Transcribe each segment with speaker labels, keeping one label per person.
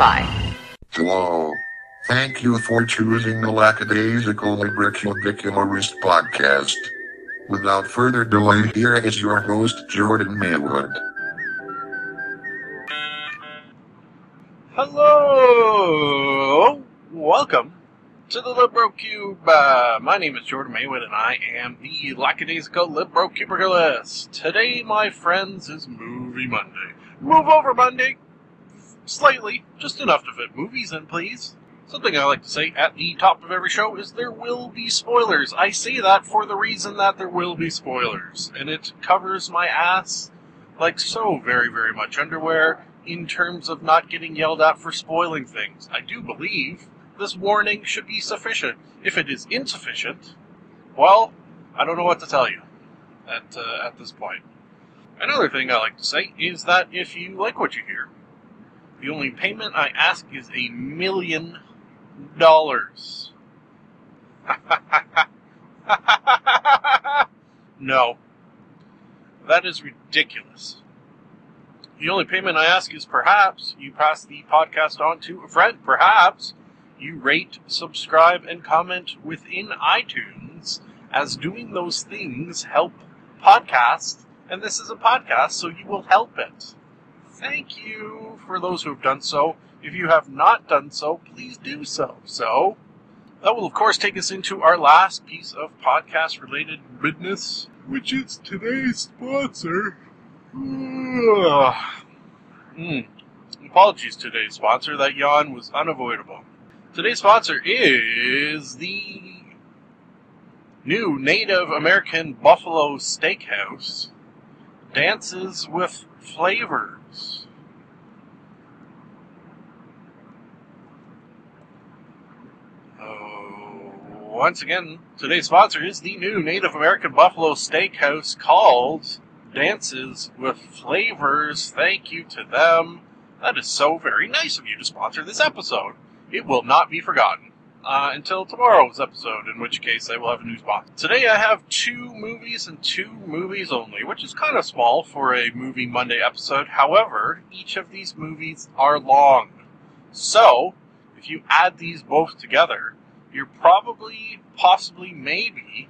Speaker 1: identify.
Speaker 2: Hello. Thank you for choosing the Lackadaisical Librocubicularist podcast. Without further delay, here is your host, Jordan Maywood.
Speaker 3: Hello! Welcome to the Libro Cube. Uh, my name is Jordan Maywood, and I am the lackadaisical Libro Cubiculist. Today, my friends, is Movie Monday. Move over Monday! Slightly, just enough to fit movies in, please. Something I like to say at the top of every show is there will be spoilers. I say that for the reason that there will be spoilers, and it covers my ass like so very, very much underwear in terms of not getting yelled at for spoiling things. I do believe this warning should be sufficient. If it is insufficient, well, I don't know what to tell you at, uh, at this point. Another thing I like to say is that if you like what you hear, the only payment I ask is a million dollars. no. That is ridiculous. The only payment I ask is perhaps you pass the podcast on to a friend. Perhaps you rate, subscribe, and comment within iTunes, as doing those things help podcasts, and this is a podcast, so you will help it. Thank you for those who have done so. If you have not done so, please do so. So, that will of course take us into our last piece of podcast related business, which is today's sponsor. Mm. Apologies to today's sponsor, that yawn was unavoidable. Today's sponsor is the new Native American Buffalo Steakhouse Dances with Flavors. Oh, once again, today's sponsor is the new Native American Buffalo Steakhouse called Dances with Flavors. Thank you to them. That is so very nice of you to sponsor this episode. It will not be forgotten uh, until tomorrow's episode, in which case I will have a new sponsor. Today I have two movies and two movies only, which is kind of small for a Movie Monday episode. However, each of these movies are long. So, if you add these both together, you're probably, possibly, maybe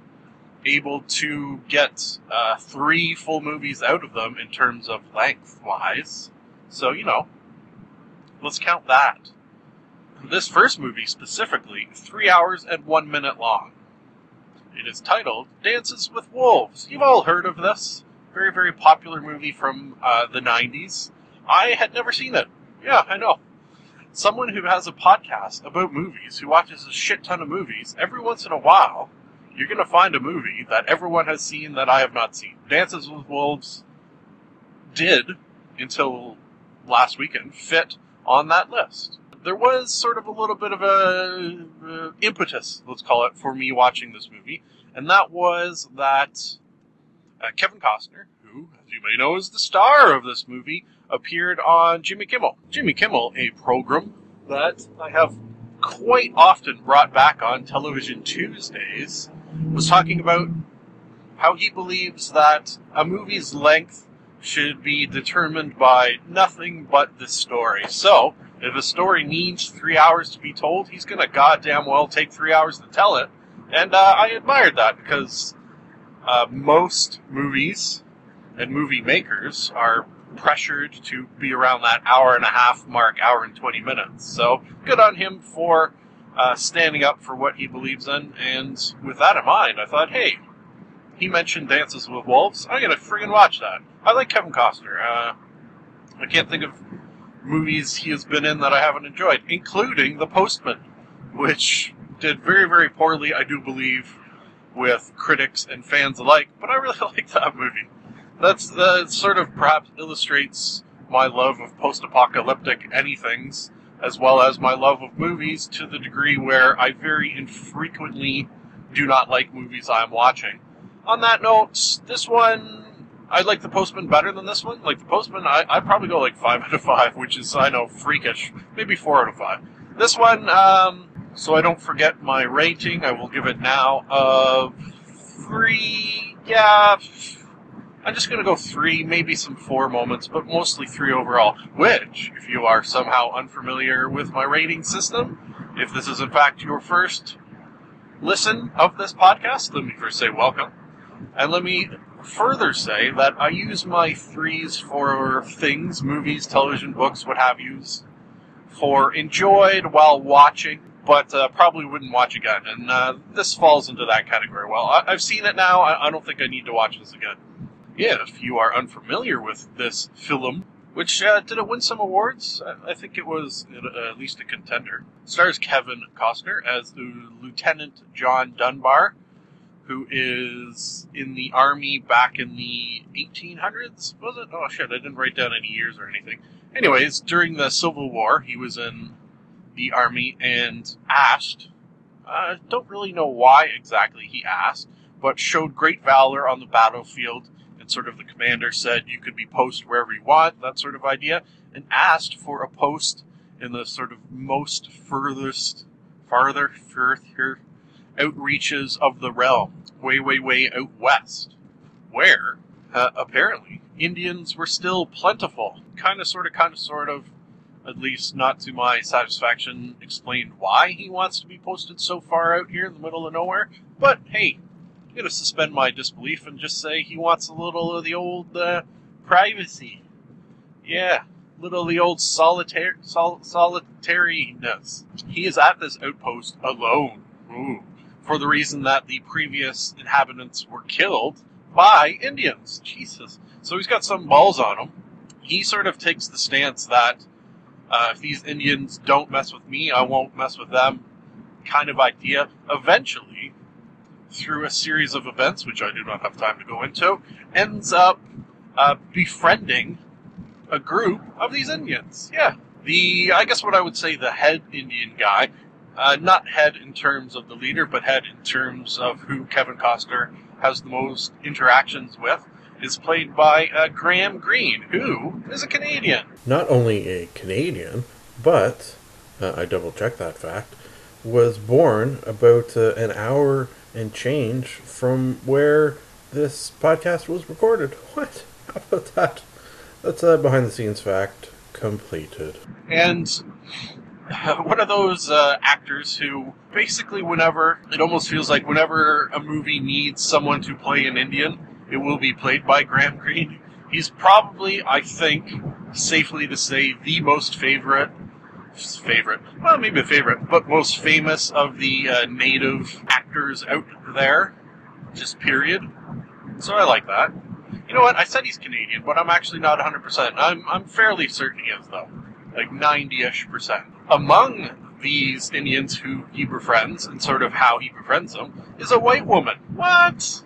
Speaker 3: able to get uh, three full movies out of them in terms of length wise. So, you know, let's count that. This first movie specifically, three hours and one minute long. It is titled Dances with Wolves. You've all heard of this. Very, very popular movie from uh, the 90s. I had never seen it. Yeah, I know. Someone who has a podcast about movies, who watches a shit ton of movies, every once in a while, you're going to find a movie that everyone has seen that I have not seen. Dances with Wolves did, until last weekend, fit on that list. There was sort of a little bit of a uh, impetus, let's call it, for me watching this movie, and that was that uh, Kevin Costner, who, as you may know, is the star of this movie, appeared on Jimmy Kimmel. Jimmy Kimmel, a program that I have quite often brought back on television Tuesdays, was talking about how he believes that a movie's length should be determined by nothing but the story. So, if a story needs three hours to be told, he's going to goddamn well take three hours to tell it. And uh, I admired that because uh, most movies and movie makers are pressured to be around that hour and a half mark, hour and 20 minutes. So, good on him for uh, standing up for what he believes in. And with that in mind, I thought, hey, he mentioned Dances with Wolves. I'm gonna friggin' watch that. I like Kevin Costner. Uh, I can't think of movies he has been in that I haven't enjoyed, including The Postman, which did very, very poorly, I do believe, with critics and fans alike. But I really like that movie. That's that sort of perhaps illustrates my love of post-apocalyptic anythings as well as my love of movies to the degree where I very infrequently do not like movies I'm watching. On that note, this one, I like The Postman better than this one. Like The Postman, I, I'd probably go like 5 out of 5, which is, I know, freakish. Maybe 4 out of 5. This one, um, so I don't forget my rating, I will give it now of 3, yeah, I'm just going to go three, maybe some four moments, but mostly three overall. Which, if you are somehow unfamiliar with my rating system, if this is in fact your first listen of this podcast, let me first say welcome. And let me further say that I use my threes for things, movies, television, books, what have yous, for enjoyed while watching, but uh, probably wouldn't watch again. And uh, this falls into that category. Well, I- have seen it now. I-, I don't think I need to watch this again. If you are unfamiliar with this film, which uh, did it win some awards? I, I think it was at least a contender. Stars Kevin Costner as Lieutenant John Dunbar, who is in the army back in the 1800s. Was it? Oh shit! I didn't write down any years or anything. Anyways, during the Civil War, he was in the army and asked. I uh, don't really know why exactly he asked, but showed great valor on the battlefield sort of the commander said you could be post wherever you want, that sort of idea, and asked for a post in the sort of most furthest, farther, further outreaches of the realm, way, way, way out west, where uh, apparently Indians were still plentiful. Kind of, sort of, kind of, sort of, at least not to my satisfaction, explained why he wants to be posted so far out here in the middle of nowhere. But hey, I'm going to suspend my disbelief and just say he wants a little of the old uh, privacy. Yeah, little of the old solitar- sol- solitariness. He is at this outpost alone. Ooh, for the reason that the previous inhabitants were killed by Indians. Jesus. So he's got some balls on him. He sort of takes the stance that uh, if these Indians don't mess with me, I won't mess with them kind of idea. Eventually, through a series of events, which I do not have time to go into, ends up uh, befriending a group of these Indians. Yeah, the I guess what I would say the head Indian guy, uh, not head in terms of the leader, but head in terms of who Kevin Costner has the most interactions with, is played by uh, Graham Greene, who is a Canadian.
Speaker 1: Not only a Canadian, but uh, I double checked that fact, was born about uh, an hour and change from where this podcast was recorded. What? How about that? That's a behind the scenes fact completed.
Speaker 3: And one of those uh, actors who basically, whenever it almost feels like whenever a movie needs someone to play an Indian, it will be played by Graham Greene. He's probably, I think, safely to say, the most favorite favorite, well, maybe a favorite, but most famous of the uh, native actors out there, just period. So I like that. You know what? I said he's Canadian, but I'm actually not 100%. I'm, I'm fairly certain he is, though. Like 90 ish percent. Among these Indians who he befriends, and sort of how he befriends them, is a white woman. What?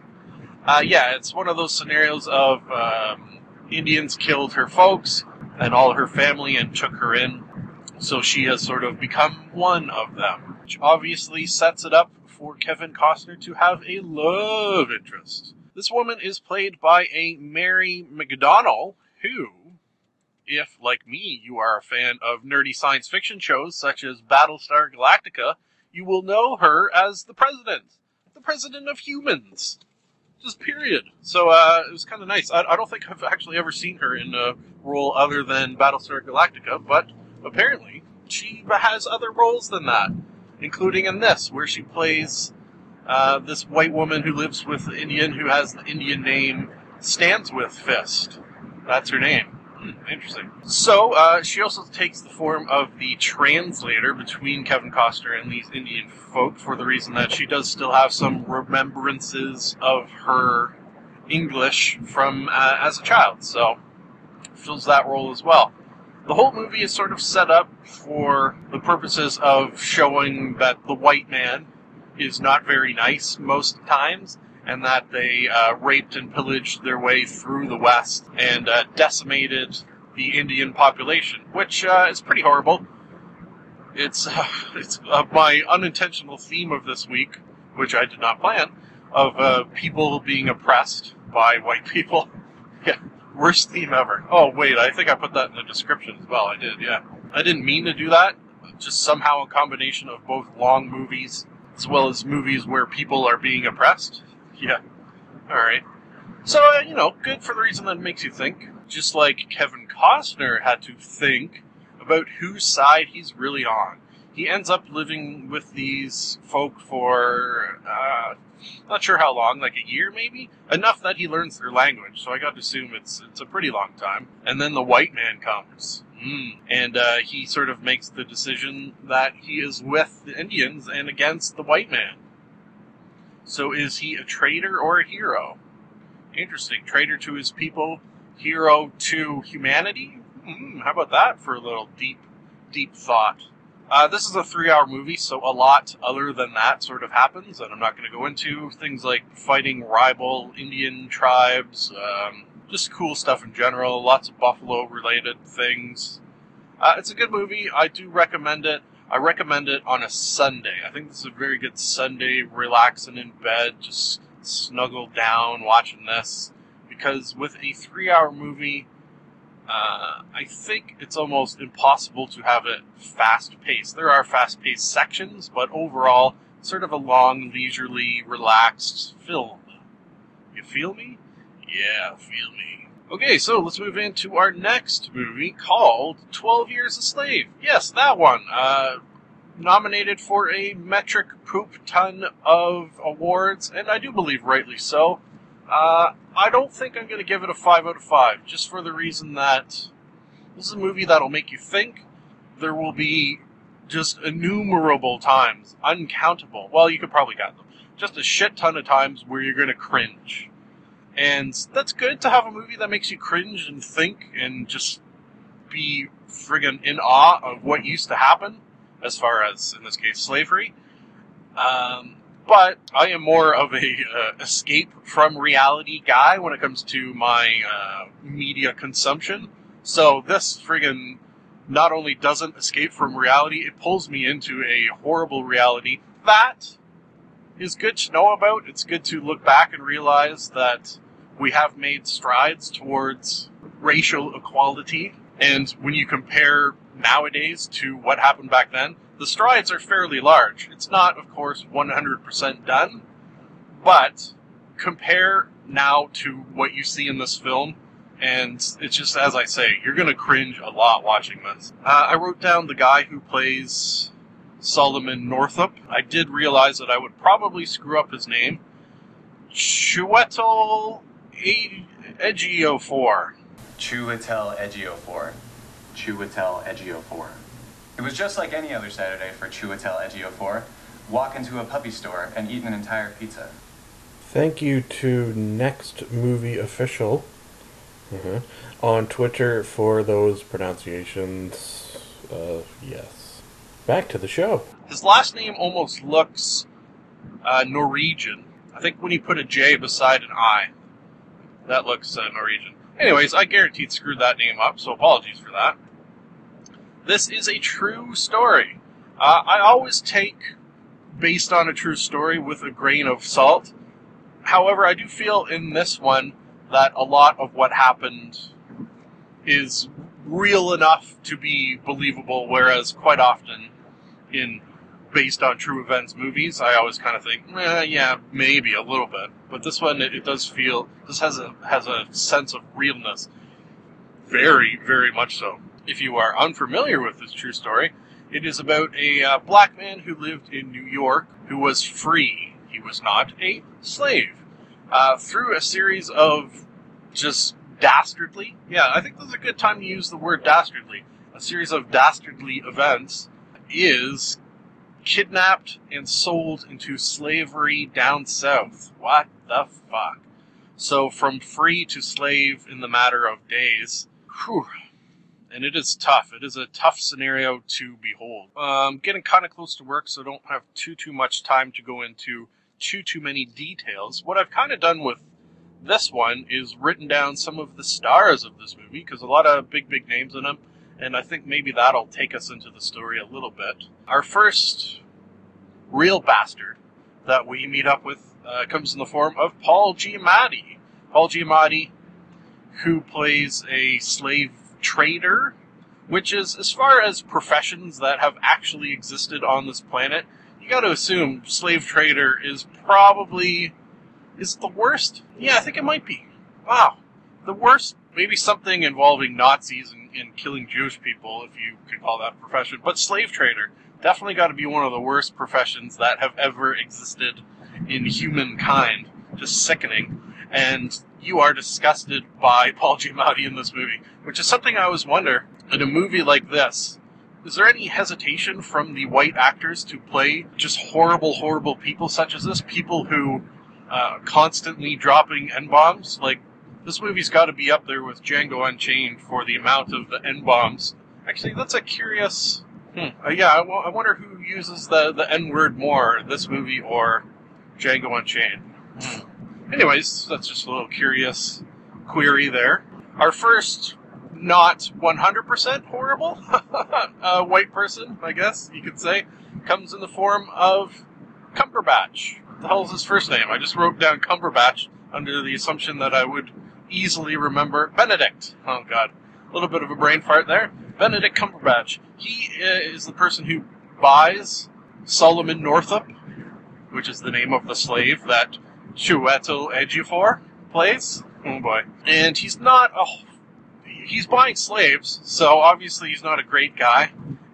Speaker 3: Uh, yeah, it's one of those scenarios of um, Indians killed her folks and all her family and took her in so she has sort of become one of them, which obviously sets it up for Kevin Costner to have a love interest. This woman is played by a Mary McDonnell, who, if, like me, you are a fan of nerdy science fiction shows such as Battlestar Galactica, you will know her as the president. The president of humans. Just period. So uh, it was kind of nice. I, I, don't think I've actually ever seen her in a role other than Battlestar Galactica, but apparently she has other roles than that, including in this, where she plays uh, this white woman who lives with Indian who has the Indian name Stands with Fist. That's her name. Hmm, interesting. So uh, she also takes the form of the translator between Kevin Costner and these Indian folk for the reason that she does still have some remembrances of her English from uh, as a child. So fills that role as well the whole movie is sort of set up for the purposes of showing that the white man is not very nice most times, and that they uh, raped and pillaged their way through the West and uh, decimated the Indian population, which uh, is pretty horrible. It's it's uh, my unintentional theme of this week, which I did not plan, of uh, people being oppressed by white people. yeah, Worst theme ever. Oh, wait, I think I put that in the description as well. I did, yeah. I didn't mean to do that. Just somehow a combination of both long movies as well as movies where people are being oppressed. Yeah. Alright. So, uh, you know, good for the reason that it makes you think. Just like Kevin Costner had to think about whose side he's really on. He ends up living with these folk for, uh, not sure how long, like a year maybe? Enough that he learns their language, so I got to assume it's, it's a pretty long time. And then the white man comes. Mm. And uh, he sort of makes the decision that he is with the Indians and against the white man. So is he a traitor or a hero? Interesting. Traitor to his people, hero to humanity? Mm, how about that for a little deep, deep thought? Uh, this is a three hour movie, so a lot other than that sort of happens, and I'm not going to go into things like fighting rival Indian tribes, um, just cool stuff in general, lots of buffalo related things. Uh, it's a good movie. I do recommend it. I recommend it on a Sunday. I think this is a very good Sunday, relaxing in bed, just snuggle down watching this. Because with a three hour movie, uh, I think it's almost impossible to have it fast paced. There are fast paced sections, but overall, sort of a long, leisurely, relaxed film. You feel me? Yeah, feel me. Okay, so let's move into our next movie called 12 Years a Slave. Yes, that one. Uh, nominated for a metric poop ton of awards, and I do believe rightly so. Uh, I don't think I'm going to give it a 5 out of 5, just for the reason that this is a movie that'll make you think. There will be just innumerable times, uncountable, well, you could probably count them, just a shit ton of times where you're going to cringe. And that's good to have a movie that makes you cringe and think and just be friggin' in awe of what used to happen, as far as, in this case, slavery. Um, but I am more of a uh, escape from reality guy when it comes to my uh, media consumption. So this friggin' not only doesn't escape from reality, it pulls me into a horrible reality that is good to know about. It's good to look back and realize that we have made strides towards racial equality. And when you compare nowadays to what happened back then, the strides are fairly large. It's not, of course, 100% done, but compare now to what you see in this film, and it's just as I say, you're going to cringe a lot watching this. Uh, I wrote down the guy who plays Solomon Northup. I did realize that I would probably screw up his name. Chiwetel Ejiofor.
Speaker 4: Chiwetel Ejiofor. Chiwetel Ejiofor. It was just like any other Saturday for Chiwetel Ejiofor. Walk into a puppy store and eat an entire pizza.
Speaker 1: Thank you to Next Movie Official uh on Twitter for those pronunciations. Uh, yes. Back to the show.
Speaker 3: His last name almost looks uh, Norwegian. I think when you put a J beside an I, that looks uh, Norwegian. Anyways, I guaranteed screwed that name up, so apologies for that. This is a true story. Uh, I always take based on a true story with a grain of salt. However, I do feel in this one that a lot of what happened is real enough to be believable, whereas quite often in based on true events movies, I always kind of think, eh, yeah, maybe a little bit. But this one, it, it does feel this has a has a sense of realness, very, very much so. If you are unfamiliar with this true story, it is about a uh, black man who lived in New York who was free. He was not a slave. Uh, through a series of just dastardly, yeah, I think this is a good time to use the word dastardly. A series of dastardly events is kidnapped and sold into slavery down south. What the fuck? So from free to slave in the matter of days. Whew. And it is tough. It is a tough scenario to behold. Um, getting kind of close to work, so I don't have too too much time to go into too too many details. What I've kind of done with this one is written down some of the stars of this movie because a lot of big big names in them and I think maybe that'll take us into the story a little bit. Our first real bastard that we meet up with uh, comes in the form of Paul Giamatti. Paul Giamatti, who plays a slave trader, which is, as far as professions that have actually existed on this planet, you got to assume slave trader is probably is the worst? Yeah, I think it might be. wow, the worst, maybe something involving Nazis and, and killing Jewish people, if you could call that a profession, but slave trader. Definitely got to be one of the worst professions that have ever existed in humankind. Just sickening. And you are disgusted by Paul Giamatti in this movie, which is something I always wonder in a movie like this. Is there any hesitation from the white actors to play just horrible, horrible people such as this? People who uh, constantly dropping n bombs. Like this movie's got to be up there with Django Unchained for the amount of the n bombs. Actually, that's a curious. Hmm. Uh, yeah, I, w- I wonder who uses the the n word more, this movie or Django Unchained. Hmm. Anyways, that's just a little curious query there. Our first not 100% horrible uh, white person, I guess you could say, comes in the form of Cumberbatch. What the hell is his first name? I just wrote down Cumberbatch under the assumption that I would easily remember Benedict. Oh god, a little bit of a brain fart there. Benedict Cumberbatch. He is the person who buys Solomon Northup, which is the name of the slave that Chiwetel Ejiofor plays. Oh boy. And he's not a he's buying slaves, so obviously he's not a great guy.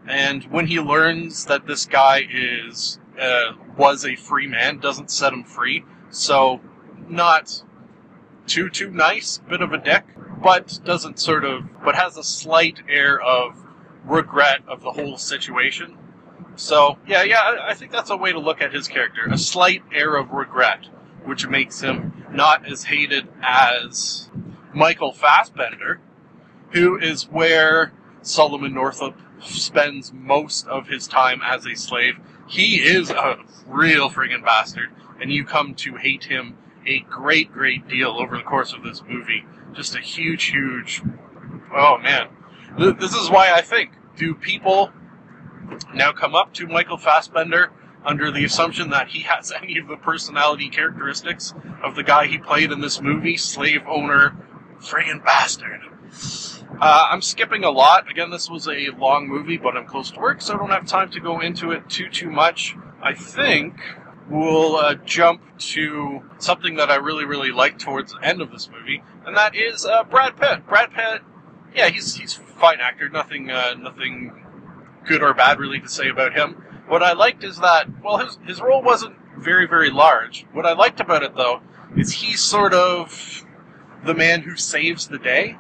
Speaker 3: And when he learns that this guy is uh, was a free man, doesn't set him free. So not too too nice, bit of a dick, but doesn't sort of, but has a slight air of regret of the whole situation. So yeah, yeah, I, I think that's a way to look at his character. A slight air of regret, which makes him not as hated as Michael Fassbender, who is where Solomon Northup spends most of his time as a slave. He is a real friggin' bastard, and you come to hate him a great, great deal over the course of this movie. Just a huge, huge. Oh man. This is why I think do people now come up to Michael Fassbender under the assumption that he has any of the personality characteristics of the guy he played in this movie, slave owner, friggin' bastard. Uh, I'm skipping a lot. Again, this was a long movie, but I'm close to work, so I don't have time to go into it too too much. I think we'll uh, jump to something that I really really like towards the end of this movie, and that is uh, Brad Pitt. Brad Pitt, yeah, he's he's fine actor. Nothing uh, nothing good or bad really to say about him. What I liked is that well, his his role wasn't very very large. What I liked about it though is he's sort of the man who saves the day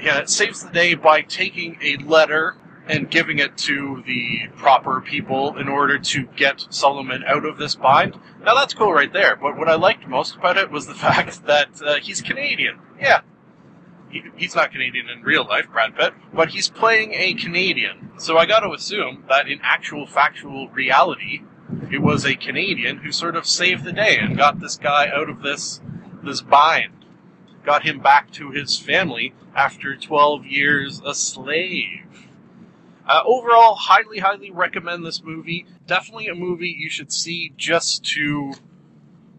Speaker 3: yeah, it saves the day by taking a letter and giving it to the proper people in order to get Solomon out of this bind. Now that's cool right there, but what I liked most about it was the fact that uh, he's Canadian. Yeah. He, he's not Canadian in real life, Brad Pitt, but he's playing a Canadian. So I gotta assume that in actual factual reality, it was a Canadian who sort of saved the day and got this guy out of this this bind got him back to his family after 12 years a slave. Uh, overall, highly, highly recommend this movie. Definitely a movie you should see just to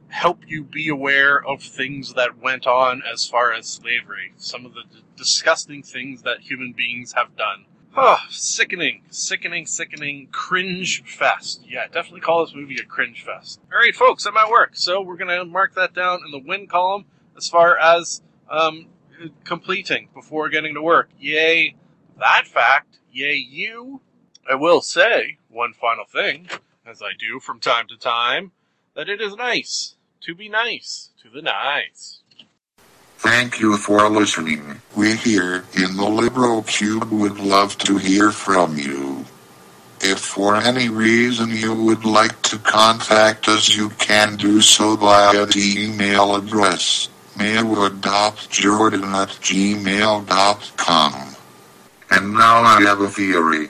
Speaker 3: help you be aware of things that went on as far as slavery. Some of the d- disgusting things that human beings have done. Oh, sickening, sickening, sickening, cringe fest. Yeah, definitely call this movie a cringe fest. Alright, folks, I'm at work, so we're gonna mark that down in the win column as far as um, completing before getting to work. Yay, that fact. Yay, you. I will say one final thing, as I do from time to time, that it is nice to be nice to the nice.
Speaker 2: Thank you for listening. We here in the Libro Cube would love to hear from you. If for any reason you would like to contact us, you can do so via the email address maywood.jordan at gmail.com. And now I have a theory.